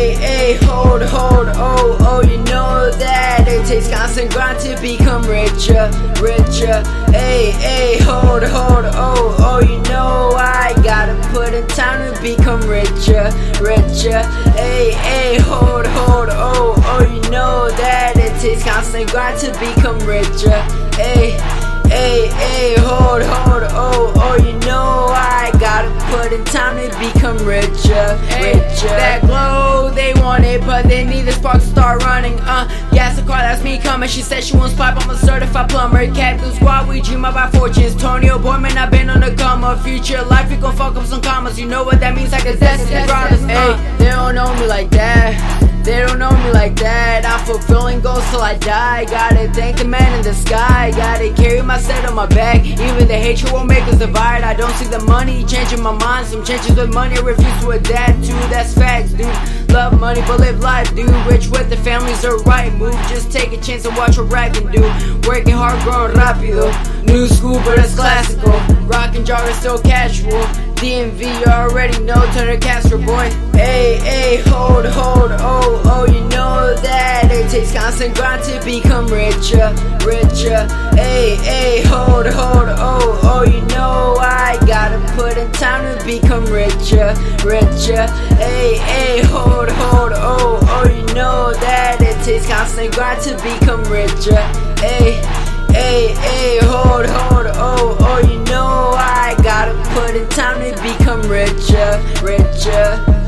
Hey, hey, hold, hold, oh, oh, you know that it takes constant grind to become richer, richer. Hey, hey, hold, hold, oh, oh, you know I gotta put in time to become richer, richer. Hey, hey, hold, hold, oh, oh, you know that it takes constant grind to become richer. Hey, hey, hey, hold, hold, oh, oh, you know I gotta put in time to become richer, richer. Running. Uh, Yeah, the car, that's me coming. She said she wants pipe, I'm a certified plumber. Cactus squad, we dream about fortunes. Tonio Boyman, I've been on the come up. Future life, we gon' fuck up some commas. You know what that means, like a destiny. Hey, Uh, they don't know me like that. They don't know me like that. I'm fulfilling goals till I die. Gotta thank the man in the sky. Gotta carry my set on my back. Even the hatred won't make us divide. I don't see the money changing my mind. Some changes with money I refuse to adapt to. That's facts, dude. Love money, but live life, dude. Rich with the family's the right move. Just take a chance and watch what rap can do. Working hard, growing rápido. New school, but it's classical. rock Rockin' jargon, still casual. DMV, you already know. Turner Castro, boy. Hey, hey, hold, hold, oh, oh, you know that it takes constant grind to become richer, richer. Hey, hey, hold, hold, oh, oh, you know I in time to become richer, richer. Hey, hey, hold, hold, oh, oh, you know that it takes constant grind to become richer. Hey, hey, hey, hold, hold, oh, oh, you know I gotta put in time to become richer, richer.